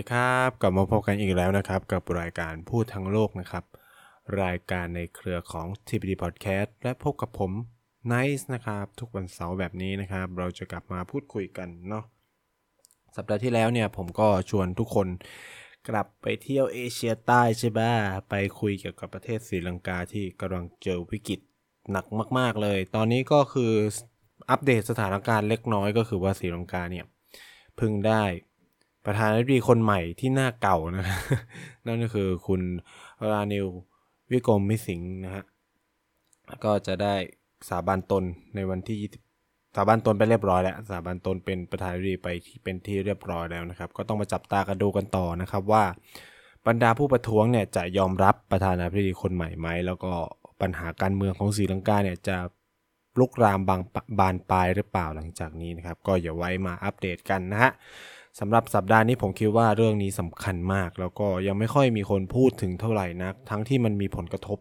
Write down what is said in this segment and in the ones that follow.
วัสดีครับกลับมาพบกันอีกแล้วนะครับ กับรายการพูดทั้งโลกนะครับ รายการในเครือของ TPD Podcast และพบกับผม Nice นะครับ ทุกวันเสาร์แบบนี้นะครับ เราจะกลับมาพูดคุยกันเนาะสัปดาห์ที่แล้วเนี่ยผมก็ชวนทุกคนกลับไปเที่ยวเอเชียใต้ใช่ไหมไปคุยเกี่ยวกับประเทศศรีลังกาที่กำลังเจอวิกฤตหนักมาก ๆ เลย ตอนนี้ก็คืออัปเดตสถานการณ์เล็กน้อยก็คือว่าศรีลังกาเนี่ยเพิ่งได้ ประธานาธิบดีคนใหม่ที่หน้าเก่านะนั่นก็คือคุณรานิลวิกรมมิสิงห์นะฮะก็จะได้สาบานตนในวันที่ 20 สาบานตนไปเรียบร้อยแล้ว สาบานตนเป็นประธานาธิบดีไปที่เป็นที่เรียบร้อยแล้วนะครับ ก็ต้องมาจับตากันดูกันต่อนะครับว่า บรรดาผู้ประท้วงเนี่ยจะยอมรับประธานาธิบดีคนใหม่ไหมแล้วก็ปัญหาการเมืองของศรีลังกาเนี่ยจะลุกรามบางบานปลายหรือเปล่าหลังจากนี้นะครับ ก็อย่าไว้มาอัปเดตกันนะฮะ สำหรับสัปดาห์นี้ผมคิดว่าเรื่องนี้สำคัญมาก แล้วก็ยังไม่ค่อยมีคนพูดถึงเท่าไหร่นัก ทั้งที่มันมีผลกระทบ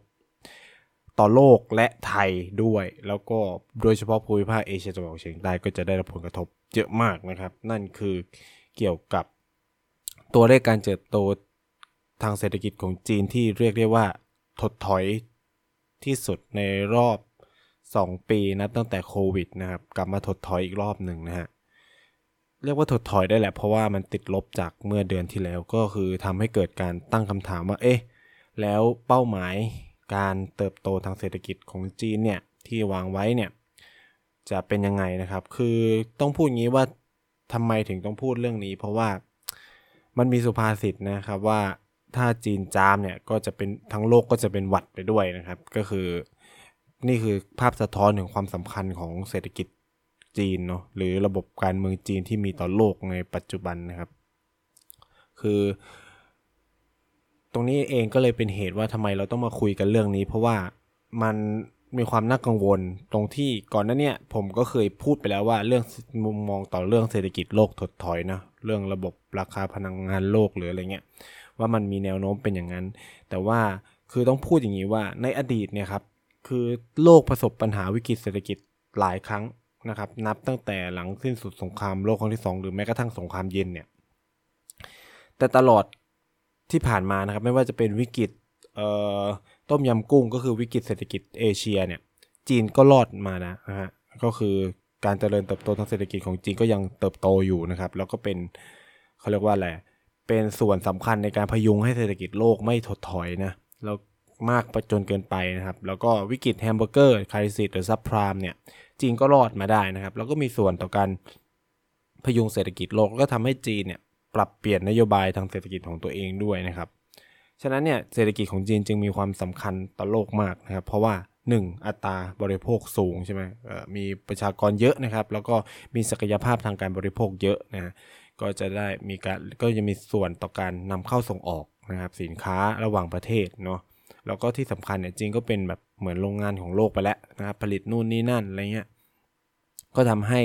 ต่อโลกและไทยด้วย แล้วก็โดยเฉพาะภูมิภาคเอเชียตะวันออกเฉียงใต้ก็จะได้รับผลกระทบเยอะมากนะครับ นั่นคือเกี่ยวกับตัวเลขการเติบโตทางเศรษฐกิจของจีนที่เรียกได้ว่าถดถอยที่สุดในรอบ 2 ปีนับตั้งแต่โควิดนะครับ กลับมาถดถอยอีกรอบหนึ่งนะฮะ เรียกว่าถดถอยได้แหละเพราะว่ามันติดลบจากเมื่อเดือนที่แล้วก็คือทำให้เกิดการตั้งคำถามว่าเอ๊ะแล้วเป้าหมายการเติบโตทางเศรษฐกิจของจีนเนี่ยที่วางไว้เนี่ยจะเป็นยังไงนะครับ คือต้องพูดงี้ว่าทำไมถึงต้องพูดเรื่องนี้ เพราะว่ามันมีสุภาษิตนะครับว่าถ้าจีนจามเนี่ยก็จะเป็นทั้งโลกก็จะเป็นหวัดไปด้วยนะครับ ก็คือนี่คือภาพสะท้อนถึงความสำคัญของเศรษฐกิจ จีนเนาะหรือระบบการเมืองจีนที่มีต่อโลกในปัจจุบันนะครับ คือ ตรงนี้เองก็เลยเป็นเหตุว่าทำไมเราต้องมาคุยกันเรื่องนี้ เพราะว่ามันมีความน่ากังวลตรงที่ก่อนหน้านี้ผมก็เคยพูดไปแล้วว่าเรื่องมุมมองต่อเรื่องเศรษฐกิจโลกถดถอยนะเรื่องระบบราคาพลังงานโลกหรืออะไรเงี้ยว่ามันมีแนวโน้มเป็นอย่างนั้น แต่ว่าคือต้องพูดอย่างนี้ว่าในอดีตเนี่ยครับคือโลกประสบปัญหาวิกฤตเศรษฐกิจหลายครั้ง นะครับนับตั้งแต่หลังสิ้นสุดสงครามโลกครั้งที่ 2 หรือแม้กระทั่งสงครามเย็นเนี่ยแต่ตลอดที่ผ่านมานะครับไม่ว่าจะเป็นวิกฤตต้มยำกุ้งก็คือวิกฤตเศรษฐกิจเอเชียเนี่ยจีนก็รอดมานะนะฮะก็คือการเจริญเติบโตทางเศรษฐกิจของจีนก็ยังเติบโตอยู่นะครับ แล้วก็เป็นเขาเรียกว่าอะไรเป็นส่วนสำคัญในการพยุงให้เศรษฐกิจโลกไม่ถดถอยนะแล้วมากจนเกินไปนะครับ แล้วก็วิกฤต hamburger crisis หรือ subprime เนี่ย จีนก็รอดมาได้นะครับ แล้วก็มีส่วนต่อการพยุงเศรษฐกิจโลกก็ทำให้จีนเนี่ยปรับเปลี่ยนนโยบายทางเศรษฐกิจของตัวเองด้วยนะครับ ฉะนั้นเนี่ยเศรษฐกิจของจีนจึงมีความสำคัญต่อโลกมากนะครับ เพราะว่า 1. อัตราบริโภคสูงใช่ไหมมีประชากรเยอะนะครับ แล้วก็มีศักยภาพทางการบริโภคเยอะนะก็จะได้มีการก็จะมีส่วนต่อการนำเข้าส่งออกนะครับสินค้าระหว่างประเทศเนาะ แล้วก็ที่สำคัญเนี่ยจีนก็เป็นแบบเหมือนโรงงานของโลกไปแล้วนะครับผลิตนู่นนี่นั่นอะไรเงี้ยก็ทำให้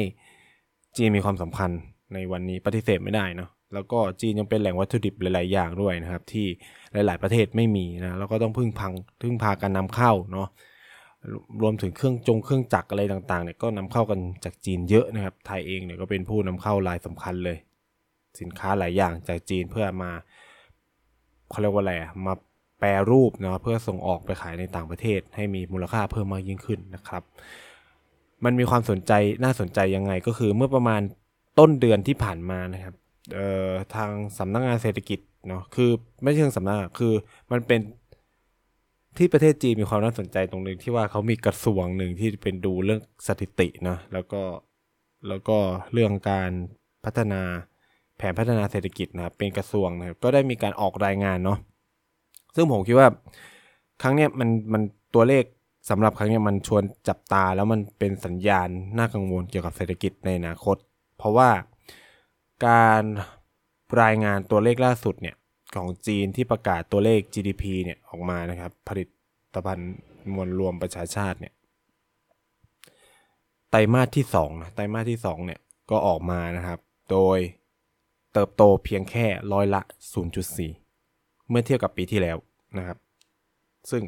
จีนมีความสำคัญในวันนี้ปฏิเสธไม่ได้เนาะแล้วก็จีนยังเป็นแหล่งวัตถุดิบหลาย ๆ อย่างด้วยนะครับ ที่หลาย ๆ ประเทศไม่มีนะแล้วก็ต้องพึ่งพังพึ่งพาการนำเข้าเนาะรวมถึงเครื่องจงเครื่องจักรอะไรต่าง ๆ เนี่ยก็นำเข้ากันจากจีนเยอะนะครับ ไทยเองเนี่ยก็เป็นผู้นำเข้ารายสำคัญเลย สินค้าหลายอย่างจากจีนเพื่อมาเขาเรียกว่าอะไรมา รรูปเนาะเพื่อส่งออกไปขายในต่างประเทศ ให้มีมูลค่าเพิ่มมากยิ่งขึ้นนะครับ มันมีความสนใจน่าสนใจยังไงก็คือเมื่อประมาณต้นเดือนที่ผ่านมานะครับทางสำนักงงานเศรษฐกิจเนาะคือไม่ใช่สำนักคือมันเป็นที่ประเทศจีนมีความน่าสนใจตรงนึงที่ว่าเขามีกระทรวงหนึ่งที่เป็นดูเรื่องสถิตินะแล้วก็แล้วก็เรื่องการพัฒนาแผนพัฒนาเศรษฐกิจนะครับเป็นกระทรวงนะครับก็ได้มีการออกรายงานเนาะ ซึ่งผมคิดว่าครั้งเนี้ยมันมันตัวเลขสำหรับครั้งนี้มันชวนจับตาแล้วมันเป็นสัญญาณน่ากังวลเกี่ยวกับเศรษฐกิจในอนาคต เพราะว่าการรายงานตัวเลขล่าสุดเนี่ยของจีนที่ประกาศตัวเลข GDP เนี่ยออกมานะครับ ผลิตภัณฑ์มวลรวมประชาชาติเนี่ยไตรมาสที่2นะไตรมาสที่2เนี่ยก็ออกมานะครับ โดยเติบโตเพียงแค่ร้อยละ 0.4 เมื่อเทียบกับปีที่แล้วนะครับ ซึ่ง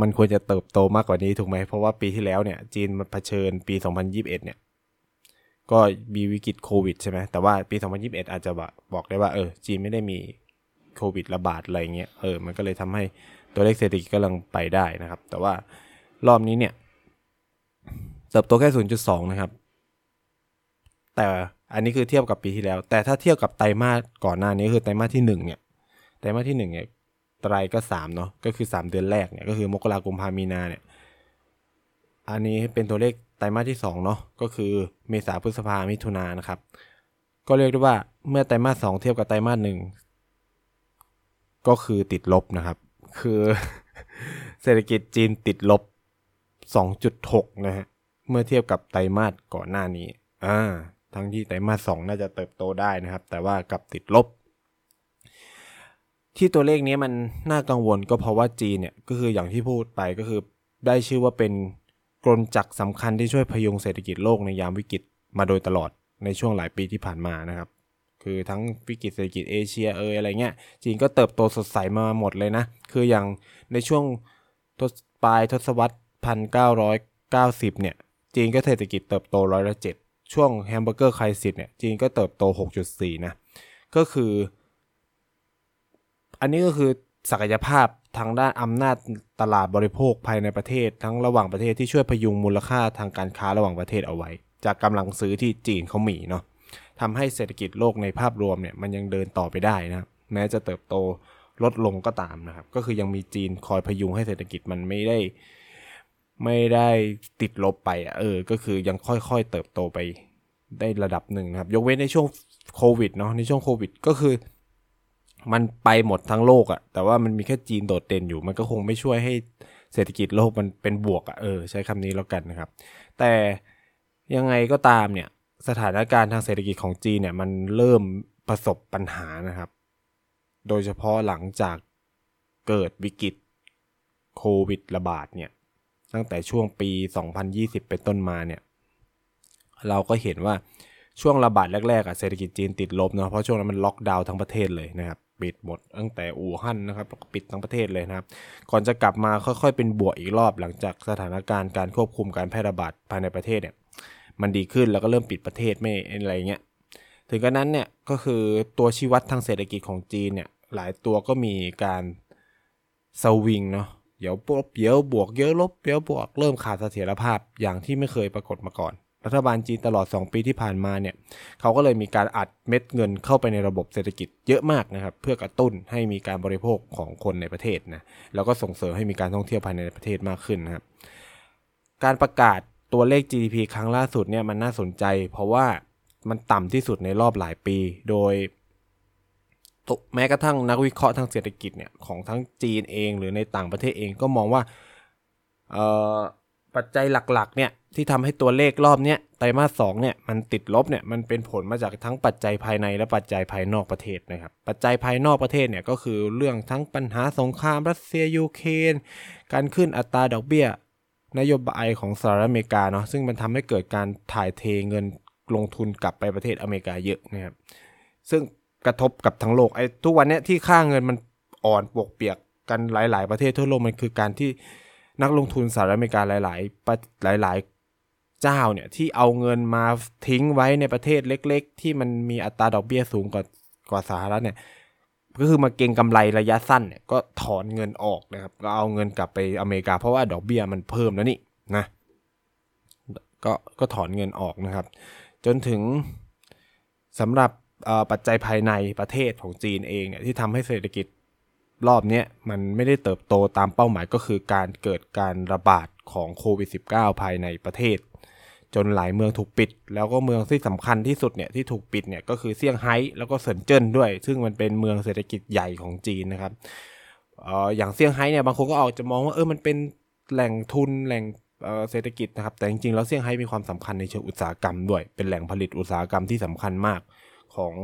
มันควรจะเติบโตมากกว่านี้ถูกไหม เพราะว่าปีที่แล้วเนี่ย จีนมาเผชิญปี 2021 เนี่ย ก็มีวิกฤตโควิดใช่ไหม แต่ว่าปี 2021 อาจจะบอกได้ว่าเออ จีนไม่ได้มีโควิดระบาดอะไรเงี้ย เออ มันก็เลยทำให้ตัวเลขเศรษฐกิจกำลังไปได้นะครับ แต่ว่ารอบนี้เนี่ย เติบโตแค่ 0.2 นะครับ แต่อันนี้คือเทียบกับปีที่แล้ว แต่ถ้าเทียบกับไตรมาสก่อนหน้านี้คือไตรมาสที่ 1 เนี่ย ไตรมาสที่1เนี่ยไตรก็3เนาะก็คือ 3 เดือนแรกเนี่ยก็คือมกราคมพามีนาเนี่ยอันนี้เป็นตัวเลขไตรมาสที่2เนาะก็คือเมษาพฤษภามิถุนานะครับ ก็เรียกได้ว่าเมื่อไตรมาสสเทียบกับไตรมาสหนึ่งก็คือติดลบนะครับ คือเศรษฐกิจจีนติดลบ 2.6 นะฮะเมื่อเทียบกับไตรมาสก่อนหน้านี้อ่าทั้งที่ไตรมาสสน่าจะเติบโตได้นะครับ แต่ว่ากลับติดลบ ที่ตัวเลขนี้มันน่ากังวลก็เพราะว่าจีนเนี่ยก็คืออย่างที่พูดไปก็คือได้ชื่อว่าเป็นกลจักรสำคัญที่ช่วยพยุงเศรษฐกิจโลกในยามวิกฤตมาโดยตลอดในช่วงหลายปีที่ผ่านมานะครับ คือทั้งวิกฤตเศรษฐกิจเอเชียเอออะไรเงี้ยจีนก็เติบโตสดใสมาหมดเลยนะ คืออย่างในช่วงทศปลายทศวรรษ 1990 เนี่ย จีนก็เศรษฐกิจเติบโตร้อยละเจ็ดช่วง hamburger crisis เนี่ยจีนก็เติบโต 6.4 นะ ก็คือ อันนี้ก็คือศักยภาพทางด้านอำนาจตลาดบริโภคภายในประเทศ ทั้งระหว่างประเทศที่ช่วยพยุงมูลค่าทางการค้าระหว่างประเทศเอาไว้ จากกำลังซื้อที่จีนเขามีเนาะทำให้เศรษฐกิจโลกในภาพรวมเนี่ยมันยังเดินต่อไปได้นะแม้จะเติบโตลดลงก็ตามนะครับ ก็คือยังมีจีนคอยพยุงให้เศรษฐกิจมันไม่ได้ ไม่ได้ติดลบไปเออ ก็คือยังค่อยๆเติบโตไปได้ระดับหนึ่งนะครับ ยกเว้นในช่วงโควิดเนาะในช่วงโควิด ก็คือ มันไปหมดทั้งโลกอะ่ะแต่ว่ามันมีแค่จีนโดดเด่นอยู่ มันก็คงไม่ช่วยให้เศรษฐกิจโลกมันเป็นบวกอะ่ะเออใช้คำนี้แล้วกันนะครับ แต่ยังไงก็ตามเนี่ยสถานการณ์ทางเศรษฐกิจของจีนเนี่ยมันเริ่มประสบปัญหานะครับ โดยเฉพาะหลังจากเกิดวิกฤตโควิดระบาดเนี่ยตั้งแต่ช่วงปี 2020 เป็นต้นมาเนี่ยเราก็เห็นว่าช่วงระบาดแรกๆอะเศรษฐกิจจีนติดลบเนาะเพราะช่วงนั้นมันล็อกดาวน์ทั้งประเทศเลยนะครับ ปิดหมดตั้งแต่อู่ฮั่นนะครับปิดทั้งประเทศเลยนะครับ ก่อนจะกลับมาค่อยๆ เป็นบวกอีกรอบหลังจากสถานการณ์การควบคุมการแพร่ระบาดภายในประเทศเนี่ยมันดีขึ้นแล้วก็เริ่มปิดประเทศไม่อะไรเงี้ยถึงกระนั้นเนี่ยก็คือตัวชี้วัดทางเศรษฐกิจของจีนเนี่ยหลายตัวก็มีการสวิงเนาะเดี๋ยวบวกเดี๋ยวบวกเยอะลบเดี๋ยวบวกเริ่มขาดเสถียรภาพอย่างที่ไม่เคยปรากฏมาก่อน รัฐบาลจีนตลอด 2 ปีที่ผ่านมาเนี่ยเขาก็เลยมีการอัดเม็ดเงินเข้าไปในระบบเศรษฐกิจเยอะมากนะครับ เพื่อกระตุ้นให้มีการบริโภคของคนในประเทศนะแล้วก็ส่งเสริมให้มีการท่องเที่ยวภายในประเทศมากขึ้นนะครับ การประกาศตัวเลข GDP ครั้งล่าสุดเนี่ยมันน่าสนใจ เพราะว่ามันต่ำที่สุดในรอบหลายปี โดยแม้กระทั่งนักวิเคราะห์ทางเศรษฐกิจเนี่ยของทั้งจีนเองหรือในต่างประเทศเองก็มองว่า ปัจจัยหลักๆเนี่ยที่ทำให้ตัวเลขรอบเนี้ยไตรมาสสองเนี่ยมันติดลบเนี่ยมันเป็นผลมาจากทั้งปัจจัยภายในและปัจจัยภายนอกประเทศนะครับปัจจัยภายนอกประเทศเนี่ยก็คือเรื่องทั้งปัญหาสงครามรัสเซียยูเครนการขึ้นอัตราดอกเบี้ย นโยบายของสหรัฐอเมริกาเนาะซึ่งมันทำให้เกิดการถ่ายเทเงินลงทุนกลับไปประเทศอเมริกาเยอะนะครับซึ่งกระทบกับทั้งโลกไอ้ทุกวันเนี้ยที่ค่าเงินมันอ่อนปวกเปียกกันหลาย ๆ ประเทศทั่วโลกมันคือการที่ นักลงทุนสหรัฐอเมริกาหลายๆหลาย ๆ เจ้าเนี่ยที่เอาเงินมาทิ้งไว้ในประเทศเล็ก ๆ ที่มันมีอัตราดอกเบี้ยสูงกว่ากว่าสหรัฐเนี่ยก็คือมาเก็งกำไรระยะสั้นเนี่ยก็ถอนเงินออกนะครับ ก็เอาเงินกลับไปอเมริกาเพราะว่าดอกเบี้ยมันเพิ่มแล้วนี่นะก็ก็ถอนเงินออกนะครับ จนถึงสำหรับปัจจัยภายในประเทศของจีนเองเนี่ยที่ทำให้เศรษฐกิจ รอบนี้มันไม่ได้เติบโตตามเป้าหมายก็คือการเกิดการระบาดของโควิด -19 ภายในประเทศ จนหลายเมืองถูกปิด แล้วก็เมืองที่สำคัญที่สุดเนี่ยที่ถูกปิดเนี่ยก็คือเซี่ยงไฮ้แล้วก็เซินเจิ้นด้วย ซึ่งมันเป็นเมืองเศรษฐกิจใหญ่ของจีนนะครับเอ่ออย่างเซี่ยงไฮ้เนี่ยบางคนก็ออกจะมองว่าเออมันเป็นแหล่งทุนแหล่งเศรษฐกิจนะครับแต่จริงๆแล้วเซี่ยงไฮ้มีความสำคัญในเชิงอุตสาหกรรมด้วย เป็นแหล่งผลิตอุตสาหกรรมที่สำคัญมากของ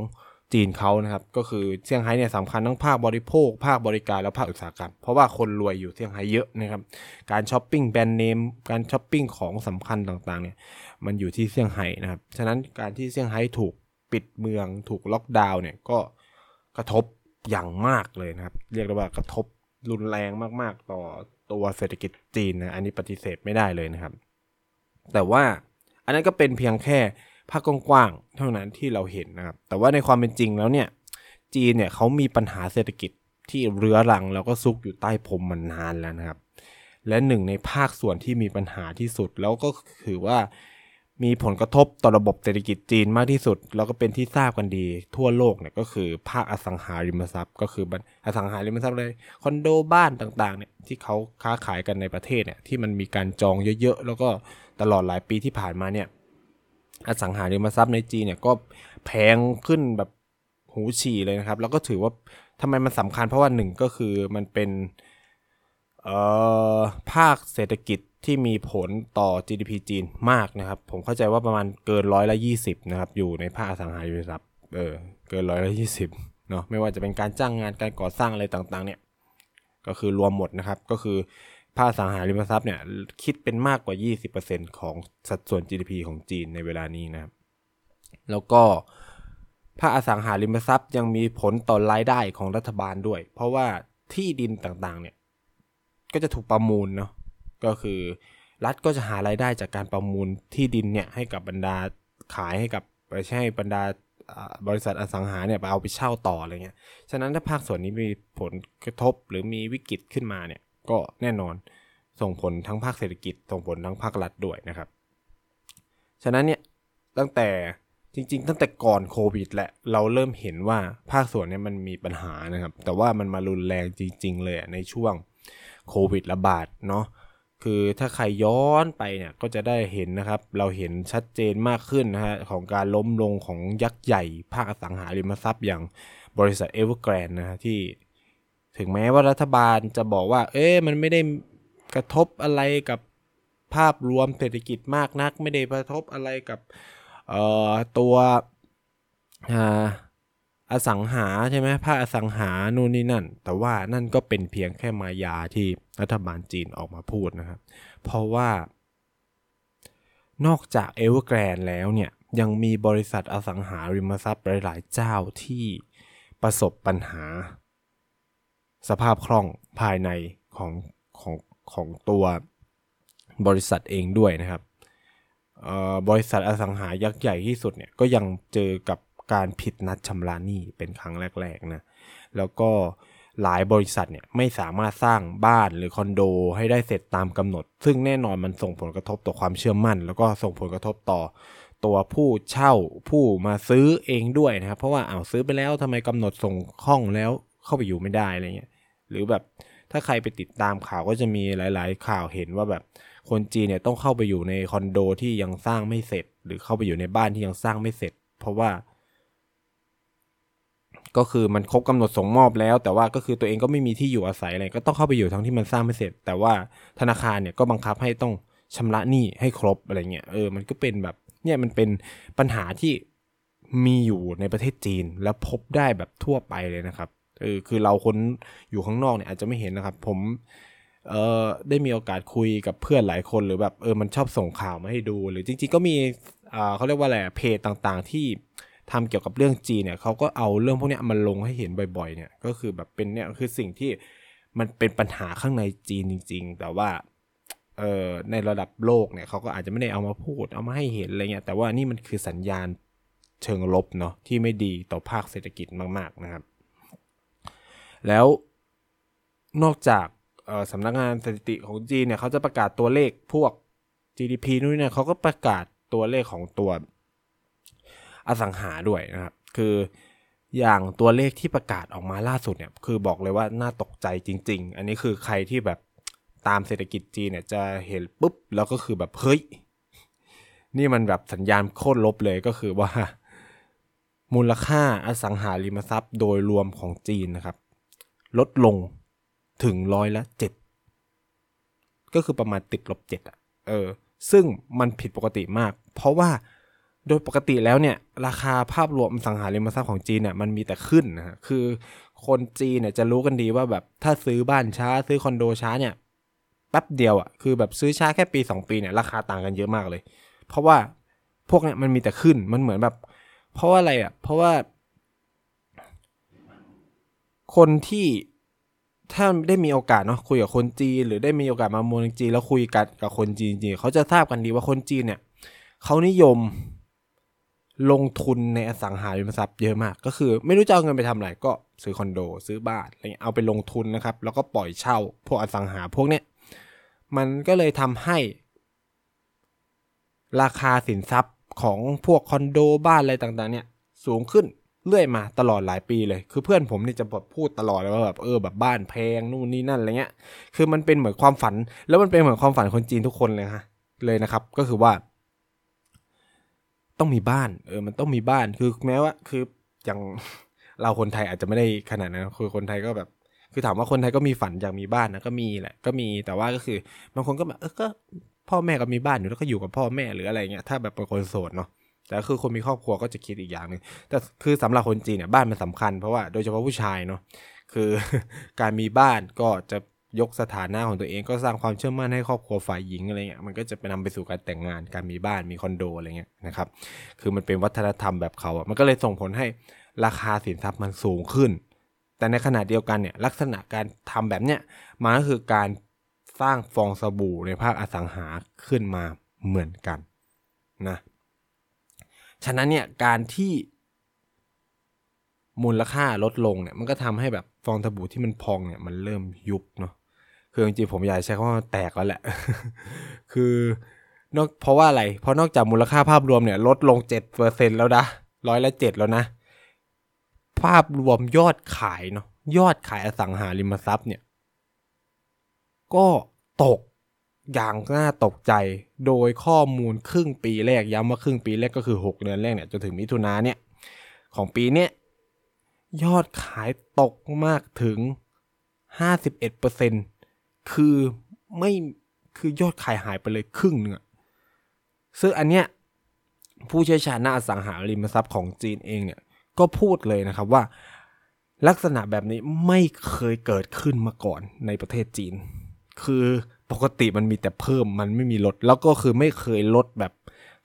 จีนเขานะครับ ก็คือเซี่ยงไฮ้เนี่ยสำคัญทั้งภาคบริโภค ภาคบริการและภาคอุตสาหกรรม เพราะว่าคนรวยอยู่เซี่ยงไฮ้เยอะนะครับ การช้อปปิ้งแบรนด์เนม การช้อปปิ้งของสำคัญต่างๆเนี่ยมันอยู่ที่เซี่ยงไฮ้นะครับ ฉะนั้นการที่เซี่ยงไฮ้ถูกปิดเมือง ถูกล็อกดาวน์เนี่ยก็กระทบอย่างมากเลยนะครับ เรียกได้ว่ากระทบรุนแรงมากๆ ต่อตัวเศรษฐกิจจีนนะ อันนี้ปฏิเสธไม่ได้เลยนะครับ แต่ว่าอันนั้นก็เป็นเพียงแค่ ภาคกว้างๆเท่านั้นที่เราเห็นนะครับ แต่ว่าในความเป็นจริงแล้วเนี่ย จีนเนี่ยเขามีปัญหาเศรษฐกิจที่เรื้อรังแล้วก็ซุกอยู่ใต้พรมมานานแล้วนะครับ และหนึ่งในภาคส่วนที่มีปัญหาที่สุด แล้วก็คือว่ามีผลกระทบต่อระบบเศรษฐกิจจีนมากที่สุด แล้วก็เป็นที่ทราบกันดีทั่วโลกเนี่ยก็คือภาคอสังหาริมทรัพย์ ก็คืออสังหาริมทรัพย์เลยคอนโดบ้านต่างๆเนี่ยที่เขาค้าขายกันในประเทศเนี่ยที่มันมีการจองเยอะๆ แล้วก็ตลอดหลายปีที่ผ่านมาเนี่ย อสังหาริมทรัพย์ในจีนเนี่ยก็แพงขึ้นแบบหูฉี่เลยนะครับ แล้วก็ถือว่าทำไมมันสำคัญเพราะว่าหนึ่งก็คือมันเป็นภาคเศรษฐกิจที่มีผลต่อ GDP จีนมากนะครับ ผมเข้าใจว่าประมาณเกินร้อยละยี่สิบนะครับ อยู่ในภาคอสังหาริมทรัพย์เออเกินร้อยละยี่สิบเนาะไม่ว่าจะเป็นการจ้างงานการก่อสร้างอะไรต่างๆ เนี่ยก็คือรวมหมดนะครับก็คือ ภาคสังหาริมทรัพย์เนี่ยคิดเป็นมากกว่า 20%ของสัดส่วน GDP ของจีนในเวลานี้นะครับ แล้วก็ภาคอสังหาริมทรัพย์ยังมีผลต่อรายได้ของรัฐบาลด้วย เพราะว่าที่ดินต่างๆ เนี่ย ก็จะถูกประมูลเนาะก็คือรัฐก็จะหารายได้จากการประมูลที่ดินเนี่ยให้กับบรรดาขายให้กับไปใช่บรรดาบริษัทอสังหาเนี่ยไปเอาไปเช่าต่ออะไรเงี้ย ฉะนั้นถ้าภาคส่วนนี้มีผลกระทบหรือมีวิกฤตขึ้นมาเนี่ย ก็แน่นอนส่งผลทั้งภาคเศรษฐกิจ ส่งผลทั้งภาครัฐด้วยนะครับ ฉะนั้นเนี่ยตั้งแต่จริงๆ ตั้งแต่ก่อนโควิดแหละเราเริ่มเห็นว่าภาคส่วนนี้มันมีปัญหานะครับ แต่ว่ามันมารุนแรงจริง ๆ เลยในช่วงโควิดระบาดเนาะคือถ้าใครย้อนไปเนี่ยก็จะได้เห็นนะครับ เราเห็นชัดเจนมากขึ้นนะฮะของการล้มลงของยักษ์ใหญ่ภาคอสังหาริมทรัพย์อย่างบริษัทเอเวอร์แกรนนะฮะที่ ถึงแม้ว่ารัฐบาลจะบอกว่า เอ๊ะมันไม่ได้กระทบอะไรกับภาพรวมเศรษฐกิจมากนัก ไม่ได้กระทบอะไรกับเอ่อตัวอ่าอสังหาใช่ไหมภาคอสังหานู่นนี่นั่น แต่ว่านั่นก็เป็นเพียงแค่มายาที่รัฐบาลจีนออกมาพูดนะครับ เพราะว่า นอกจากเอเวอร์แกรนแล้วเนี่ย ยังมีบริษัทอสังหาริมทรัพย์หลาย ๆ เจ้าที่ประสบปัญหา สภาพคล่องภายในของของของตัวบริษัทเองด้วยนะครับบริษัทอสังหายักษ์ใหญ่ที่สุดเนี่ยก็ยังเจอกับการผิดนัดชำระหนี้เป็นครั้งแรกๆนะแล้วก็หลายบริษัทเนี่ยไม่สามารถสร้างบ้านหรือคอนโดให้ได้เสร็จตามกำหนด ซึ่งแน่นอนมันส่งผลกระทบต่อความเชื่อมั่น แล้วก็ส่งผลกระทบต่อตัวผู้เช่าผู้มาซื้อเองด้วยนะครับ เพราะว่าเอาซื้อไปแล้วทำไมกำหนดส่งห้องแล้วเข้าไปอยู่ไม่ได้อะไรเงี้ย หรือแบบถ้าใครไปติดตามข่าวก็จะมีหลาย ๆ ข่าวเห็นว่าแบบคนจีนเนี่ยต้องเข้าไปอยู่ในคอนโดที่ยังสร้างไม่เสร็จ หรือเข้าไปอยู่ในบ้านที่ยังสร้างไม่เสร็จ เพราะว่า ก็คือมันครบกำหนดส่งมอบแล้ว แต่ว่าก็คือตัวเองก็ไม่มีที่อยู่อาศัยอะไรก็ต้องเข้าไปอยู่ทั้งที่มันสร้างไม่เสร็จ แต่ว่าธนาคารเนี่ยก็บังคับให้ต้องชำระหนี้ให้ครบอะไรเงี้ยเออมันก็เป็นแบบ เนี่ยมันเป็นปัญหาที่มีอยู่ในประเทศจีน แล้วพบได้แบบทั่วไปเลยนะครับ เออคือเราคนอยู่ข้างนอกเนี่ยอาจจะไม่เห็นนะครับ ผมเออได้มีโอกาสคุยกับเพื่อนหลายคนหรือแบบเออมันชอบส่งข่าวมาให้ดู หรือจริง ๆ ก็มีอ่าเขาเรียกว่าอะไรเพจต่างๆ ที่ทำเกี่ยวกับเรื่องจีนเนี่ยเขาก็เอาเรื่องพวกนี้มาลงให้เห็นบ่อย ๆ เนี่ยก็คือแบบเป็นเนี่ยคือสิ่งที่มันเป็นปัญหาข้างในจีนจริง ๆ แต่ว่าเอ่อในระดับโลกเนี่ยเขาก็อาจจะไม่ได้เอามาพูดเอามาให้เห็นอะไรเงี้ยแต่ว่านี่มันคือสัญญาณเชิงลบเนาะที่ไม่ดีต่อภาคเศรษฐกิจมาก ๆนะครับ แล้วนอกจากสำนักงานสถิติของจีนเนี่ยเขาจะประกาศตัวเลขพวก GDP นู่นเนี่ยเขาก็ประกาศตัวเลขของตัวอสังหาด้วยนะครับ คืออย่างตัวเลขที่ประกาศออกมาล่าสุดเนี่ย คือบอกเลยว่าน่าตกใจจริง ๆ อันนี้คือใครที่แบบตามเศรษฐกิจจีนเนี่ยจะเห็นปุ๊บ แล้วก็คือแบบเฮ้ย นี่มันแบบสัญญาณโคตรลบเลยก็คือว่า มูลค่าอสังหาริมทรัพย์โดยรวมของจีนนะครับ ลดลงถึงร้อยละเจ็ดก็คือประมาณติดลบเจ็ดอะเออ ซึ่งมันผิดปกติมาก เพราะว่าโดยปกติแล้วเนี่ย ราคาภาพรวมสังหาริมทรัพย์ของจีนเนี่ยมันมีแต่ขึ้นนะฮะคือคนจีนเนี่ยจะรู้กันดีว่าแบบถ้าซื้อบ้านช้าซื้อคอนโดช้าเนี่ยแป๊บเดียวอะ่ะคือแบบซื้อช้าแค่ปี 2 ปีเนี่ยราคาต่างกันเยอะมากเลย เพราะว่าพวกเนี่ยมันมีแต่ขึ้นมันเหมือนแบบ เพราะว่าอะไรอะ่ะเพราะว่า คนที่ถ้าได้มีโอกาสเนาะคุยกับคนจีน หรือได้มีโอกาสมาเมืองจีนแล้วคุยกันกับคนจีนจริงเขาจะทราบกันดีว่าคนจีนเนี่ยเขานิยมลงทุนในอสังหาริมทรัพย์เยอะมาก ก็คือไม่รู้จะเอาเงินไปทำอะไรก็ซื้อคอนโด ซื้อบ้านอะไรเงี้ยเอาไปลงทุนนะครับ แล้วก็ปล่อยเช่า พวกอสังหาพวกเนี้ยมันก็เลยทำให้ ราคาสินทรัพย์ของพวกคอนโดบ้านอะไรต่างๆ เนี่ยสูงขึ้น เรื่อยมาตลอดหลายปีเลย คือเพื่อนผมนี่จะแบบพูดตลอดเลยว่าแบบเออแบบบ้านแพงนู่นนี่นั่นอะไรเงี้ย คือมันเป็นเหมือนความฝัน แล้วมันเป็นเหมือนความฝันคนจีนทุกคนเลยฮะเลยนะครับ ก็คือว่า ต้องมีบ้าน เออ มันต้องมีบ้าน คือแม้ว่า คืออย่างเราคนไทยอาจจะไม่ได้ขนาดนั้น คือคนไทยก็แบบ คือถามว่าคนไทยก็มีฝันอยากมีบ้านนะ ก็มีแหละ ก็มี แต่ว่าก็คือบางคนก็แบบ เออ ก็พ่อแม่ก็มีบ้านอยู่แล้วก็อยู่กับพ่อแม่หรืออะไรเงี้ย ถ้าแบบเป็นคนโสดเนาะ แต่คือคนมีครอบครัวก็จะคิดอีกอย่างหนึ่งแต่คือสำหรับคนจีนเนี่ยบ้านมันสาคัญเพราะว่าโดยเฉพาะผู้ชายเนาะคือการมีบ้านก็จะยกสถานะของตัวเองก็สร้างความเชื่อมั่นให้ครอบครัวฝ่ายหญิงอะไรเงี้ยมันก็จะไปนำไปสู่การแต่งงานการมีบ้านมีคอนโดอะไรเงี้ยนะครับคือมันเป็นวัฒนธรรมแบบเขาอะมันก็เลยส่งผลให้ราคาสินทรัพย์มันสูงขึ้น แต่ในขณะเดียวกันเนี่ยลักษณะการทำแบบเนี้ยมันก็คือการสร้างฟองสบู่ในภาคอสังหาขึ้นมาเหมือนกันนะ ฉะนั้นเนี่ยการที่มูลค่าลดลงเนี่ยมันก็ทำให้แบบฟองสบู่ที่มันพองเนี่ยมันเริ่มยุบเนาะคือจริงๆผมอยากใช้คำว่าแตกแล้วแหละ คือนอกเพราะว่าอะไร เพราะนอกจากมูลค่าภาพรวมเนี่ยลดลงเจ็ดเปอร์เซ็นแล้วนะร้อยละเจ็ดแล้วนะ ภาพรวมยอดขายเนาะยอดขายอสังหาริมทรัพย์เนี่ย ก็ตก อย่างน่าตกใจโดยข้อมูลครึ่งปีแรกย้ำว่าครึ่งปีแรกก็คือ 6 เดือนแรกเนี่ยจนถึงมิถุนาเนี่ยของปีเนี้ยยอดขายตกมากถึง 51%คือไม่คือยอดขายหายไปเลยครึ่งหนึ่งซึ่งอันเนี้ยผู้เชี่ยวชาญน้าอสังหาริมทรัพย์ของจีนเองเนี่ยก็พูดเลยนะครับว่า ลักษณะแบบนี้ไม่เคยเกิดขึ้นมาก่อนในประเทศจีน คือ ปกติมันมีแต่เพิ่มมันไม่มีลด แล้วก็คือไม่เคยลดแบบ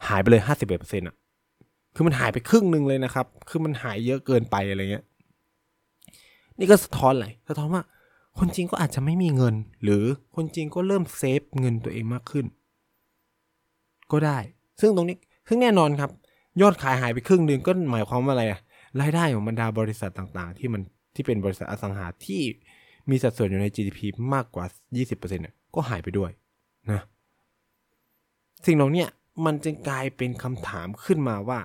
หายไปเลย51%อะคือมันหายไปครึ่งหนึ่งเลยนะครับ คือมันหายเยอะเกินไปอะไรเงี้ย นี่ก็สะท้อนอะไรสะท้อนว่า คนจริงก็อาจจะไม่มีเงิน หรือคนจริงก็เริ่มเซฟเงินตัวเองมากขึ้น ก็ได้ ซึ่งตรงนี้ ซึ่งแน่นอนครับ ยอดขายหายไปครึ่งหนึ่งก็หมายความว่าอะไรอะรายได้ของบรรดาบริษัทต่างๆ ที่มันที่เป็นบริษัทอสังหาที่มีสัดส่วนอยู่ใน GDP มากกว่า 20%เนี่ย ก็หายไปด้วยนะสิ่งเหล่านี้มันจึงกลายเป็นคำถามขึ้นมาว่า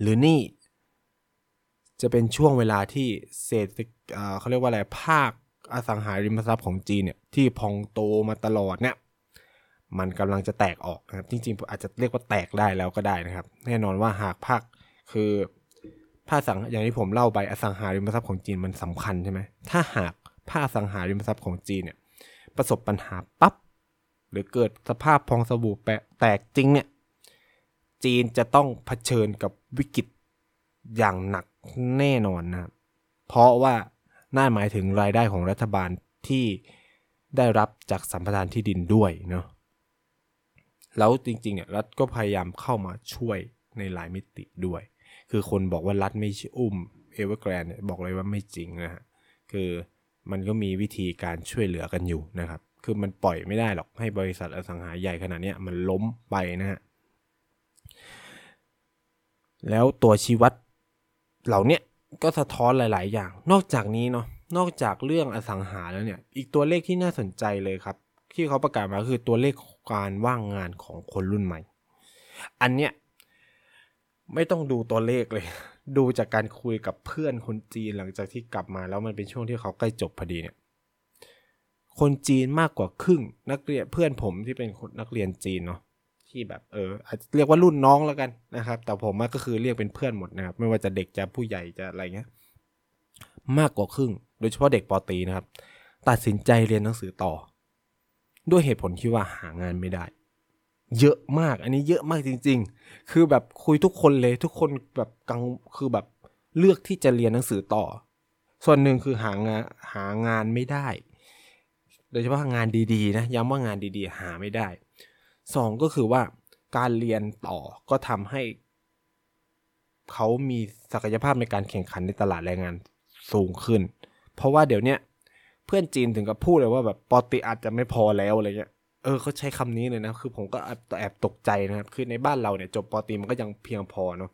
หรือนี่ จะเป็นช่วงเวลาที่เศรษฐเขาเรียกว่าอะไรภาคอสังหาริมทรัพย์ของจีนเนี่ยที่พองโตมาตลอดเนี่ยมันกำลังจะแตกออกนะครับ จริงๆ อาจจะเรียกว่าแตกได้แล้วก็ได้นะครับ แน่นอนว่าหากภาคคือภาคสังอย่างที่ผมเล่าไปอสังหาริมทรัพย์ของจีนมันสำคัญใช่ไหมถ้าหากภาคสังหาริมทรัพย์ของจีนเนี่ย ประสบปัญหาปับ๊บหรือเกิดสภาพพองสบู่แตกจริงเนี่ย จีนจะต้องเผชิญกับวิกฤตอย่างหนักแน่นอนนะเพราะว่าน่าหมายถึงรายได้ของรัฐบาลที่ได้รับจากสัมปทานที่ดินด้วยเนาะแล้วจริงๆเนี่ยรัฐก็พยายามเข้ามาช่วยในหลายมิติด้วย คือคนบอกว่ารัฐไม่อุ้มเอเวอร์แกรนเนี่ยบอกเลยว่าไม่จริงนะฮะ คือ มันก็มีวิธีการช่วยเหลือกันอยู่นะครับ คือมันปล่อยไม่ได้หรอกให้บริษัทอสังหาใหญ่ขนาดนี้มันล้มไปนะฮะ แล้วตัวชีวัดเหล่านี้ก็สะท้อนหลาย ๆ อย่าง นอกจากนี้เนาะ นอกจากเรื่องอสังหาแล้วเนี่ย อีกตัวเลขที่น่าสนใจเลยครับ ที่เขาประกาศมาคือตัวเลขการว่างงานของคนรุ่นใหม่ อันเนี้ยไม่ต้องดูตัวเลขเลย ดูจากการคุยกับเพื่อนคนจีนหลังจากที่กลับมา แล้วมันเป็นช่วงที่เขาใกล้จบพอดีเนี่ยคนจีนมากกว่าครึ่งนักเรียนเพื่อนผมที่เป็นนนักเรียนจีนเนาะที่แบบเออเรียกว่ารุ่นน้องแล้วกันนะครับ แต่ผมก็คือเรียกเป็นเพื่อนหมดนะครับ ไม่ว่าจะเด็กจะผู้ใหญ่จะอะไรเงี้ยมากกว่าครึ่ง โดยเฉพาะเด็กปตีนะครับ ตัดสินใจเรียนหนังสือต่อ ด้วยเหตุผลที่ว่าหางานไม่ได้ เยอะมาก อันนี้เยอะมากจริง ๆ คือแบบคุยทุกคนเลยทุกคนแบบกังคือแบบเลือกที่จะเรียนหนังสือต่อ ส่วนหนึ่งคือหางานหางานไม่ได้ โดยเฉพาะงานดีๆนะย้ำว่างานดีๆ หาไม่ได้สองก็คือว่าการเรียนต่อก็ทำให้เขามีศักยภาพในการแข่งขันในตลาดแรงงานสูงขึ้น เพราะว่าเดี๋ยวนี้เพื่อนจีนถึงกับพูดเลยว่าแบบปอติอาจจะไม่พอแล้วอะไรเงี้ย เออเขาใช้คำนี้เลยนะคือผมก็แอบตกใจนะครับ คือในบ้านเราเนี่ยจบปตีมันก็ยังเพียงพอเนาะ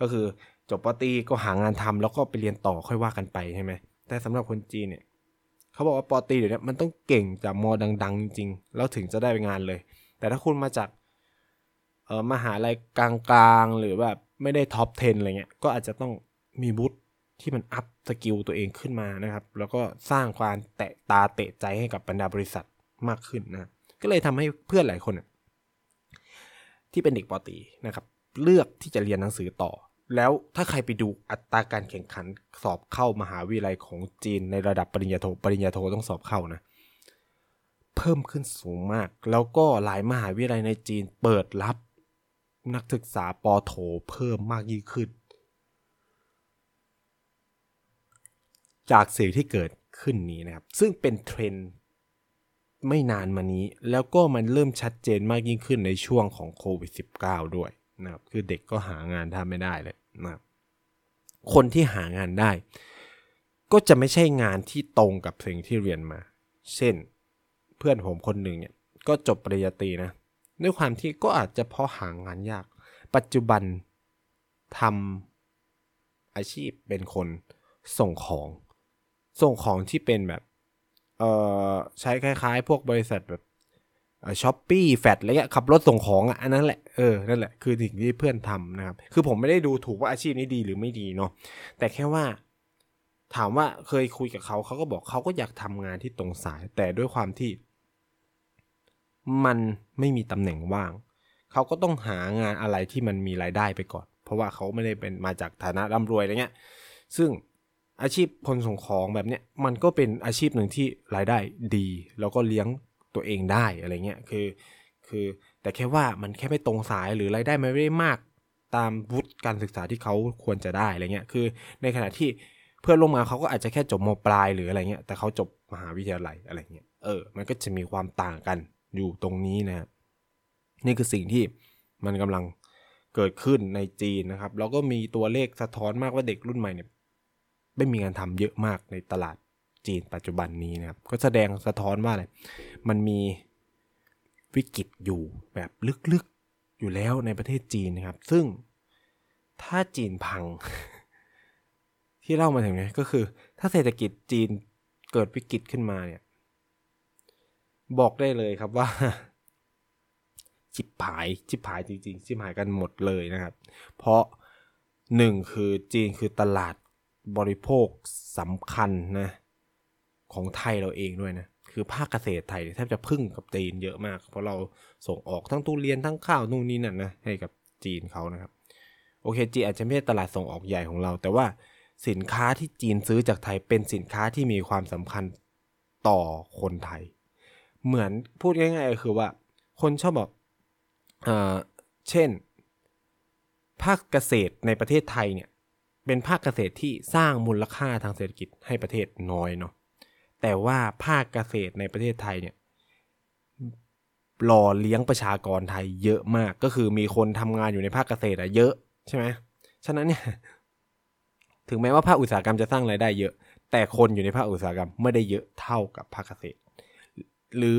ก็คือจบปตีก็หางานทำแล้วก็ไปเรียนต่อค่อยว่ากันไปใช่ไหมแต่สำหรับคนจีนเนี่ยเขาบอกว่าป.ตรีเดี๋ยวนี้มันต้องเก่งจากม.ดัง ๆ จริงๆแล้วถึงจะได้ไปงานเลย แต่ถ้าคุณมาจากเออมหาลัยกลางๆ หรือแบบไม่ได้ top 10 อะไรเงี้ยก็อาจจะต้องมีวุฒิที่มัน upskill ตัวเองขึ้นมานะครับ แล้วก็สร้างความเตะตาเตะใจให้กับบรรดาบริษัทมากขึ้นนะ ก็เลยทำให้เพื่อนหลายคนที่เป็นเด็กปอตีนะครับ เลือกที่จะเรียนหนังสือต่อ แล้วถ้าใครไปดูอัตราการแข่งขันสอบเข้ามหาวิทยาลัยของจีนในระดับปริญญาโทปริญญาโทต้องสอบเข้านะ เพิ่มขึ้นสูงมาก แล้วก็หลายมหาวิทยาลัยในจีนเปิดรับ นักศึกษาปอโทเพิ่มมากยิ่งขึ้น จากสิ่งที่เกิดขึ้นนี้นะครับ ซึ่งเป็นเทรนด์ ไม่นานมานี้ แล้วก็มันเริ่มชัดเจนมากยิ่งขึ้นในช่วงของโควิด -19 ด้วยนะครับคือเด็กก็หางานทำไม่ได้เลยนะครับคนที่หางานได้ ก็จะไม่ใช่งานที่ตรงกับสิ่งที่เรียนมา เช่น เพื่อนผมคนหนึ่งเนี่ยก็จบปริญญาตรีนะด้วยความที่ก็อาจจะเพราะหางานยาก ปัจจุบันทำอาชีพเป็นคนส่งของ ส่งของที่เป็นแบบ เอ่อใช้คล้ายๆ พวกบริษัทแบบช้อปปี้แฟดอะไรเงี้ยขับรถส่งของอะอันนั้นแหละเออนั่นแหละคือสิ่งที่เพื่อนทำนะครับ คือผมไม่ได้ดูถูกว่าอาชีพนี้ดีหรือไม่ดีเนาะแต่แค่ว่า ถามว่าเคยคุยกับเขาเขาก็บอกเขาก็อยากทำงานที่ตรงสาย แต่ด้วยความที่ มันไม่มีตำแหน่งว่าง เขาก็ต้องหางานอะไรที่มันมีรายได้ไปก่อน เพราะว่าเขาไม่ได้เป็นมาจากฐานะร่ำรวยอะไรเงี้ย ซึ่ง อาชีพคนส่งของแบบเนี้ยมันก็เป็นอาชีพหนึ่งที่รายได้ดี แล้วก็เลี้ยงตัวเองได้อะไรเงี้ยคือคือแต่แค่ว่ามันแค่ไม่ตรงสายหรือรายได้ไม่ได้มากตามวุฒิการศึกษาที่เขาควรจะได้อะไรเงี้ยคือในขณะที่เพื่อนลงมาเขาก็อาจจะแค่จบมปลายหรืออะไรเงี้ยแต่เขาจบมหาวิทยาลัยอะไรเงี้ยเออมันก็จะมีความต่างกันอยู่ตรงนี้นะนี่คือสิ่งที่มันกำลังเกิดขึ้นในจีนนะครับ แล้วก็มีตัวเลขสะท้อนมากว่าเด็กรุ่นใหม่เนี่ย ไม่มีงานทำเยอะมากในตลาดจีนปัจจุบันนี้นะครับ ก็แสดงสะท้อนว่าอะไรมันมีวิกฤตอยู่แบบลึกๆอยู่แล้วในประเทศจีนนะครับ ซึ่งถ้าจีนพัง ที่เล่ามาถึงนี้ก็คือ ถ้าเศรษฐกิจจีนเกิดวิกฤตขึ้นมาเนี่ย บอกได้เลยครับว่าชิบหายชิบหายจริงๆชิบหายกันหมดเลยนะครับ เพราะหนึ่งคือจีนคือตลาด บริโภคสำคัญนะของไทยเราเองด้วยนะคือภาคเกษตรไทยแทบจะพึ่งกับจีนเยอะมาก เพราะเราส่งออกทั้งตู้เรียนทั้งข้าวนู่นนี่นั่นนะให้กับจีนเขานะครับ โอเคจีนอาจจะไม่ใช่ตลาดส่งออกใหญ่ของเรา แต่ว่าสินค้าที่จีนซื้อจากไทยเป็นสินค้าที่มีความสำคัญต่อคนไทย เหมือนพูดง่ายๆคือว่า คนชอบบอกอ่าเช่น ภาคเกษตรในประเทศไทยเนี่ย เป็นภาคเกษตรที่สร้างมูลค่าทางเศรษฐกิจให้ประเทศน้อยเนาะแต่ว่าภาคเกษตรในประเทศไทยเนี่ยหล่อเลี้ยงประชากรไทยเยอะมากก็คือมีคนทำงานอยู่ในภาคเกษตรอะเยอะใช่ไหมฉะนั้นเนี่ยถึงแม้ว่าภาคอุตสาหกรรมจะสร้างรายได้เยอะ แต่คนอยู่ในภาคอุตสาหกรรมไม่ได้เยอะเท่ากับภาคเกษตร หรือ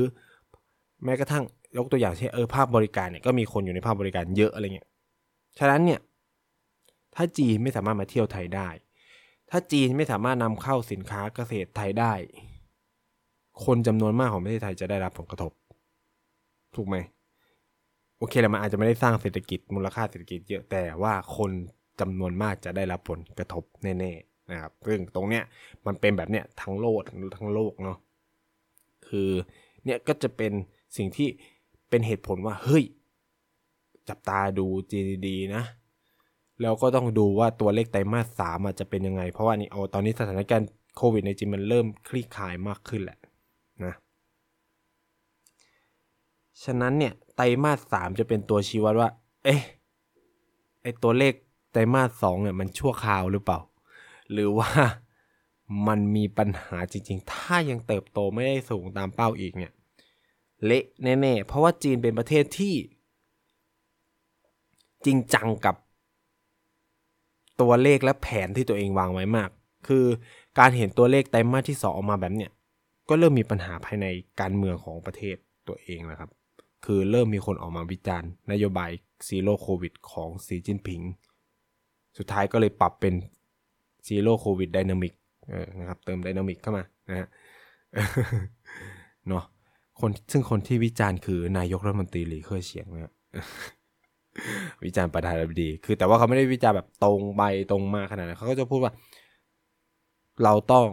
แม้กระทั่งยกตัวอย่างเช่นเออภาคบริการเนี่ยก็มีคนอยู่ในภาคบริการเยอะอะไรเงี้ยฉะนั้นเนี่ย ถ้าจีนไม่สามารถมาเที่ยวไทยได้ ถ้าจีนไม่สามารถนำเข้าสินค้าเกษตรไทยได้ คนจำนวนมากของประเทศไทยจะได้รับผลกระทบ ถูกไหมโอเคแหละมันอาจจะไม่ได้สร้างเศรษฐกิจมูลค่าเศรษฐกิจเยอะแต่ว่าคนจำนวนมากจะได้รับผลกระทบแน่ๆนะครับซึ่งตรงเนี้ยมันเป็นแบบเนี้ยทั้งโลกทั้งโลกเนาะคือเนี่ยก็จะเป็นสิ่งที่เป็นเหตุผลว่าเฮ้ยจับตาดู GDP นะ แล้วก็ต้องดูว่าตัวเลขไตรมาสสามจะเป็นยังไง เพราะว่านี่เอาตอนนี้สถานการณ์โควิดในจีนมันเริ่มคลี่คลายมากขึ้นแหละนะฉะนั้นเนี่ยไตรมาสสามจะเป็นตัวชี้วัดว่า เอ๊ะไอตัวเลขไตรมาสสองเนี่ยมันชั่วคราวหรือเปล่า หรือว่ามันมีปัญหาจริง ๆ ถ้ายังเติบโตไม่ได้สูงตามเป้าอีกเนี่ย เละแน่ๆ เพราะว่าจีนเป็นประเทศที่ จริงจังกับ ตัวเลขและแผนที่ตัวเองวางไว้มาก คือการเห็นตัวเลขไตรมาสที่สองออกมาแบบเนี้ยก็เริ่มมีปัญหาภายในการเมืองของประเทศตัวเองนะครับ คือเริ่มมีคนออกมาวิจารณ์ นโยบาย zero Covid ของสีจิ้นผิง สุดท้ายก็เลยปรับเป็น zero Covid dynamic นะครับ เติม dynamic เข้ามานะฮะเนาะคนซึ่งคนที่วิจารณ์คือนายกรัฐมนตรีหลี่เค่อเฉียงนะ วิจารณ์ประธานาธิบดี คือแต่ว่าเขาไม่ได้วิจารณ์แบบตรงไปตรงมาขนาดนั้นเขาก็จะพูดว่า เราต้อง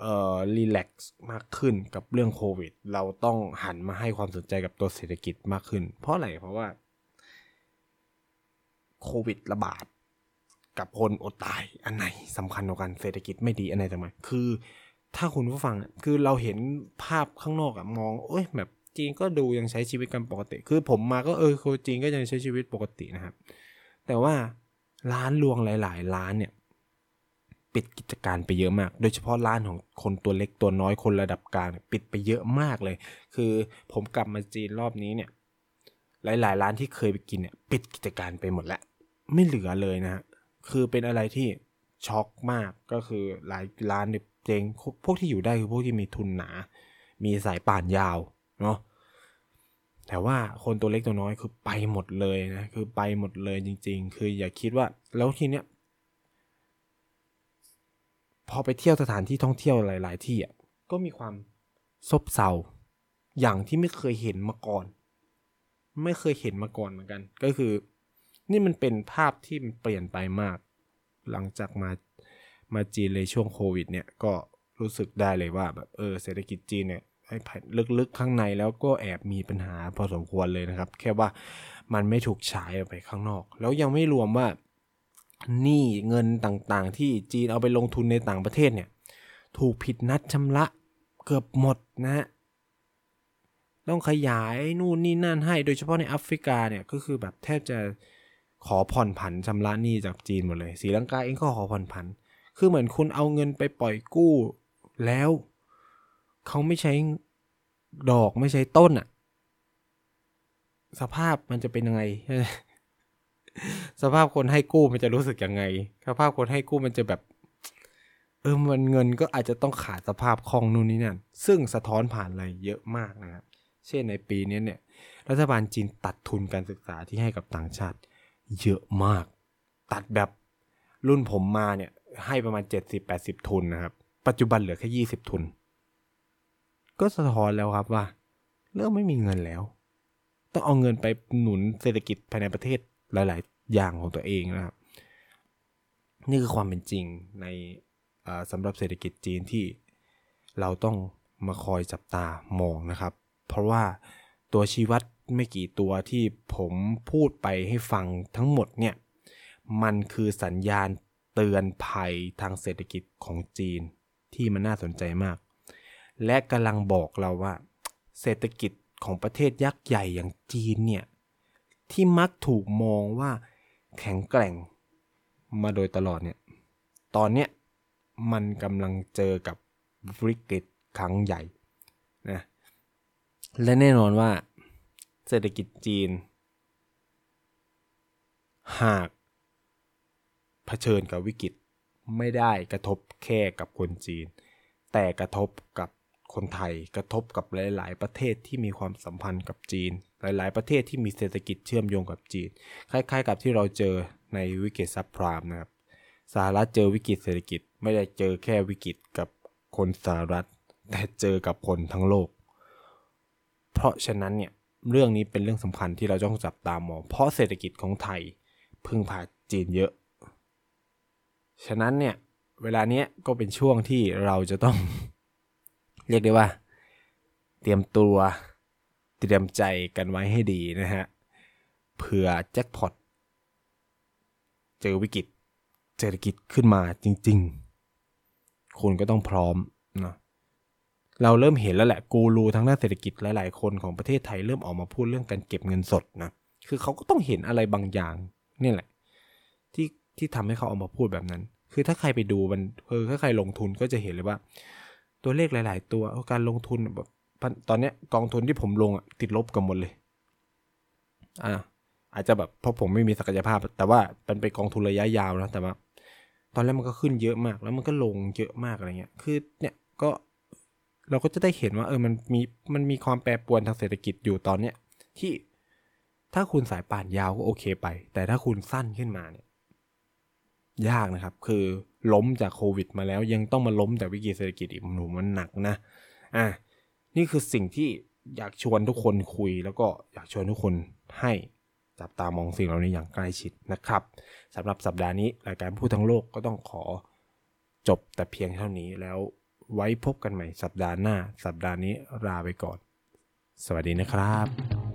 เอ่อ relax มากขึ้นกับเรื่องโควิด เราต้องหันมาให้ความสนใจกับตัวเศรษฐกิจมากขึ้น เพราะอะไร เพราะว่าโควิดระบาด กับคนอดตายอันไหนสำคัญกว่ากันเศรษฐกิจไม่ดีอันไหนทำไมคือ ถ้าคุณผู้ฟังคือเราเห็นภาพข้างนอกอะมอง โอ้ยแบบ จีนก็ดูยังใช้ชีวิตกันปกติ คือผมมาก็เออคนจีนก็ยังใช้ชีวิตปกตินะครับ แต่ว่าร้านรวงหลาย ๆ ร้านเนี่ยปิดกิจการไปเยอะมาก โดยเฉพาะร้านของคนตัวเล็กตัวน้อยคนระดับกลางปิดไปเยอะมากเลย คือผมกลับมาจีนรอบนี้เนี่ย หลาย ๆ ร้านที่เคยไปกินเนี่ยปิดกิจการไปหมดแล้วไม่เหลือเลยนะฮะคือเป็นอะไรที่ช็อกมากก็คือหลายร้านเนี่ยเจงพวกที่อยู่ได้คือพวกที่มีทุนหนา มีสายป่านยาว เนาะแต่ว่าคนตัวเล็กตัวน้อยคือไปหมดเลยนะคือไปหมดเลยจริง ๆ คืออย่าคิดว่าแล้วทีเนี้ยพอไปเที่ยวสถานที่ท่องเที่ยวหลาย ๆ ที่อะก็มีความซบเซาอย่างที่ไม่เคยเห็นมาก่อน ไม่เคยเห็นมาก่อนเหมือนกัน ก็คือ นี่มันเป็นภาพที่มันเปลี่ยนไปมาก หลังจากมามาจีนเลยช่วงโควิด เนี่ยก็รู้สึกได้เลยว่าแบบเออเศรษฐกิจจีนเนี่ย ลึกๆข้างในแล้วก็แอบมีปัญหาพอสมควรเลยนะครับ แค่ว่ามันไม่ถูกฉายออกไปข้างนอก แล้วยังไม่รวมว่าหนี้เงินต่างๆ ที่จีนเอาไปลงทุนในต่างประเทศเนี่ย ถูกผิดนัดชำระเกือบหมดนะฮะต้องขยายนู่นนี่นั่นให้โดยเฉพาะในแอฟริกาเนี่ยก็คือแบบแทบจะขอผ่อนผันชำระหนี้จากจีนหมดเลยสีลังกาเองก็ขอผ่อนผัน คือเหมือนคุณเอาเงินไปปล่อยกู้แล้ว เขาไม่ใช้ดอกไม่ใช้ต้นอะสภาพมันจะเป็นยังไง สภาพคนให้กู้มันจะรู้สึกยังไง สภาพคนให้กู้มันจะแบบ เออมันเงินก็อาจจะต้องขาดสภาพคล่องนู่นนี่นั่น ซึ่งสะท้อนผ่านอะไรเยอะมากนะครับ เช่นในปีนี้เนี่ย รัฐบาลจีนตัดทุนการศึกษาที่ให้กับต่างชาติ เยอะมาก ตัดแบบรุ่นผมมาเนี่ย ให้ประมาณ 70-80 ทุนนะครับ ปัจจุบันเหลือแค่ 20 ทุน ก็สะท้อนแล้วครับว่า เริ่มไม่มีเงินแล้ว ต้องเอาเงินไปหนุนเศรษฐกิจภายในประเทศหลาย ๆ อย่างของตัวเองนะครับ นี่คือความเป็นจริงในสำหรับเศรษฐกิจจีนที่เราต้องมาคอยจับตามองนะครับ เพราะว่าตัวชี้วัดไม่กี่ตัวที่ผมพูดไปให้ฟังทั้งหมดเนี่ย มันคือสัญญาณเตือนภัยทางเศรษฐกิจของจีนที่มันน่าสนใจมาก และกำลังบอกเราว่า เศรษฐกิจของประเทศยักษ์ใหญ่อย่างจีนเนี่ย ที่มักถูกมองว่าแข็งแกร่งมาโดยตลอดเนี่ย ตอนเนี้ยมันกำลังเจอกับวิกฤตครั้งใหญ่นะและแน่นอนว่า เศรษฐกิจจีน หากเผชิญกับวิกฤตไม่ได้กระทบแค่กับคนจีน แต่กระทบกับ คนไทยกระทบกับหลาย ๆ ประเทศที่มีความสัมพันธ์กับจีน หลาย ๆ ประเทศที่มีเศรษฐกิจเชื่อมโยงกับจีน คล้าย ๆ กับที่เราเจอในวิกฤตซับพรามนะครับสหรัฐเจอวิกฤตเศรษฐกิจไม่ได้เจอแค่วิกฤตกับคนสหรัฐ แต่เจอกับคนทั้งโลก เพราะฉะนั้นเนี่ยเรื่องนี้เป็นเรื่องสำคัญที่เราต้องจับตามอง เพราะเศรษฐกิจของไทยพึ่งพาจีนเยอะ ฉะนั้นเนี่ยเวลาเนี้ยก็เป็นช่วงที่เราจะต้อง เรียกได้ว่า เตรียมตัวเตรียมใจกันไว้ให้ดีนะฮะเผื่อแจ็คพอตเจอวิกฤตเศรษฐกิจขึ้นมาจริง ๆ คุณก็ต้องพร้อมนะเราเริ่มเห็นแล้วแหละกูรูทางด้านเศรษฐกิจหลาย ๆ คนของประเทศไทยเริ่มออกมาพูดเรื่องการเก็บเงินสดนะคือเขาก็ต้องเห็นอะไรบางอย่างนี่แหละ ที่ที่ทำให้เขาออกมาพูดแบบนั้น คือถ้าใครไปดูมันเออถ้าใครลงทุนก็จะเห็นเลยว่า ตัวเลขหลาย ๆ ตัวการลงทุนแบบตอนนี้กองทุนที่ผมลงอะติดลบกันหมดเลย อ่า อาจจะแบบเพราะผมไม่มีศักยภาพ แต่ว่าเป็นไปกองทุนระยะยาวนะแต่ว่าตอนแรกมันก็ขึ้นเยอะมาก แล้วมันก็ลงเยอะมากอะไรเงี้ย คือเนี่ยก็เราก็จะได้เห็นว่า เออมันมีมันมีความแปรปรวนทางเศรษฐกิจอยู่ตอนเนี้ยที่ถ้าคุณสายป่านยาวก็โอเคไป แต่ถ้าคุณสั้นขึ้นมาเนี่ย ยากนะครับ คือ ล้มจากโควิดมาแล้ว ยังต้องมาล้มจากวิกฤตเศรษฐกิจอีกหนูมันหนักนะอะนี่คือสิ่งที่อยากชวนทุกคนคุย แล้วก็อยากชวนทุกคนให้จับตามองสิ่งเหล่านี้อย่างใกล้ชิดนะครับสำหรับสัปดาห์นี้รายการพูดทั้งโลกก็ต้องขอจบแต่เพียงเท่านี้แล้วไว้พบกันใหม่สัปดาห์หน้า สัปดาห์นี้ลาไปก่อน สวัสดีนะครับ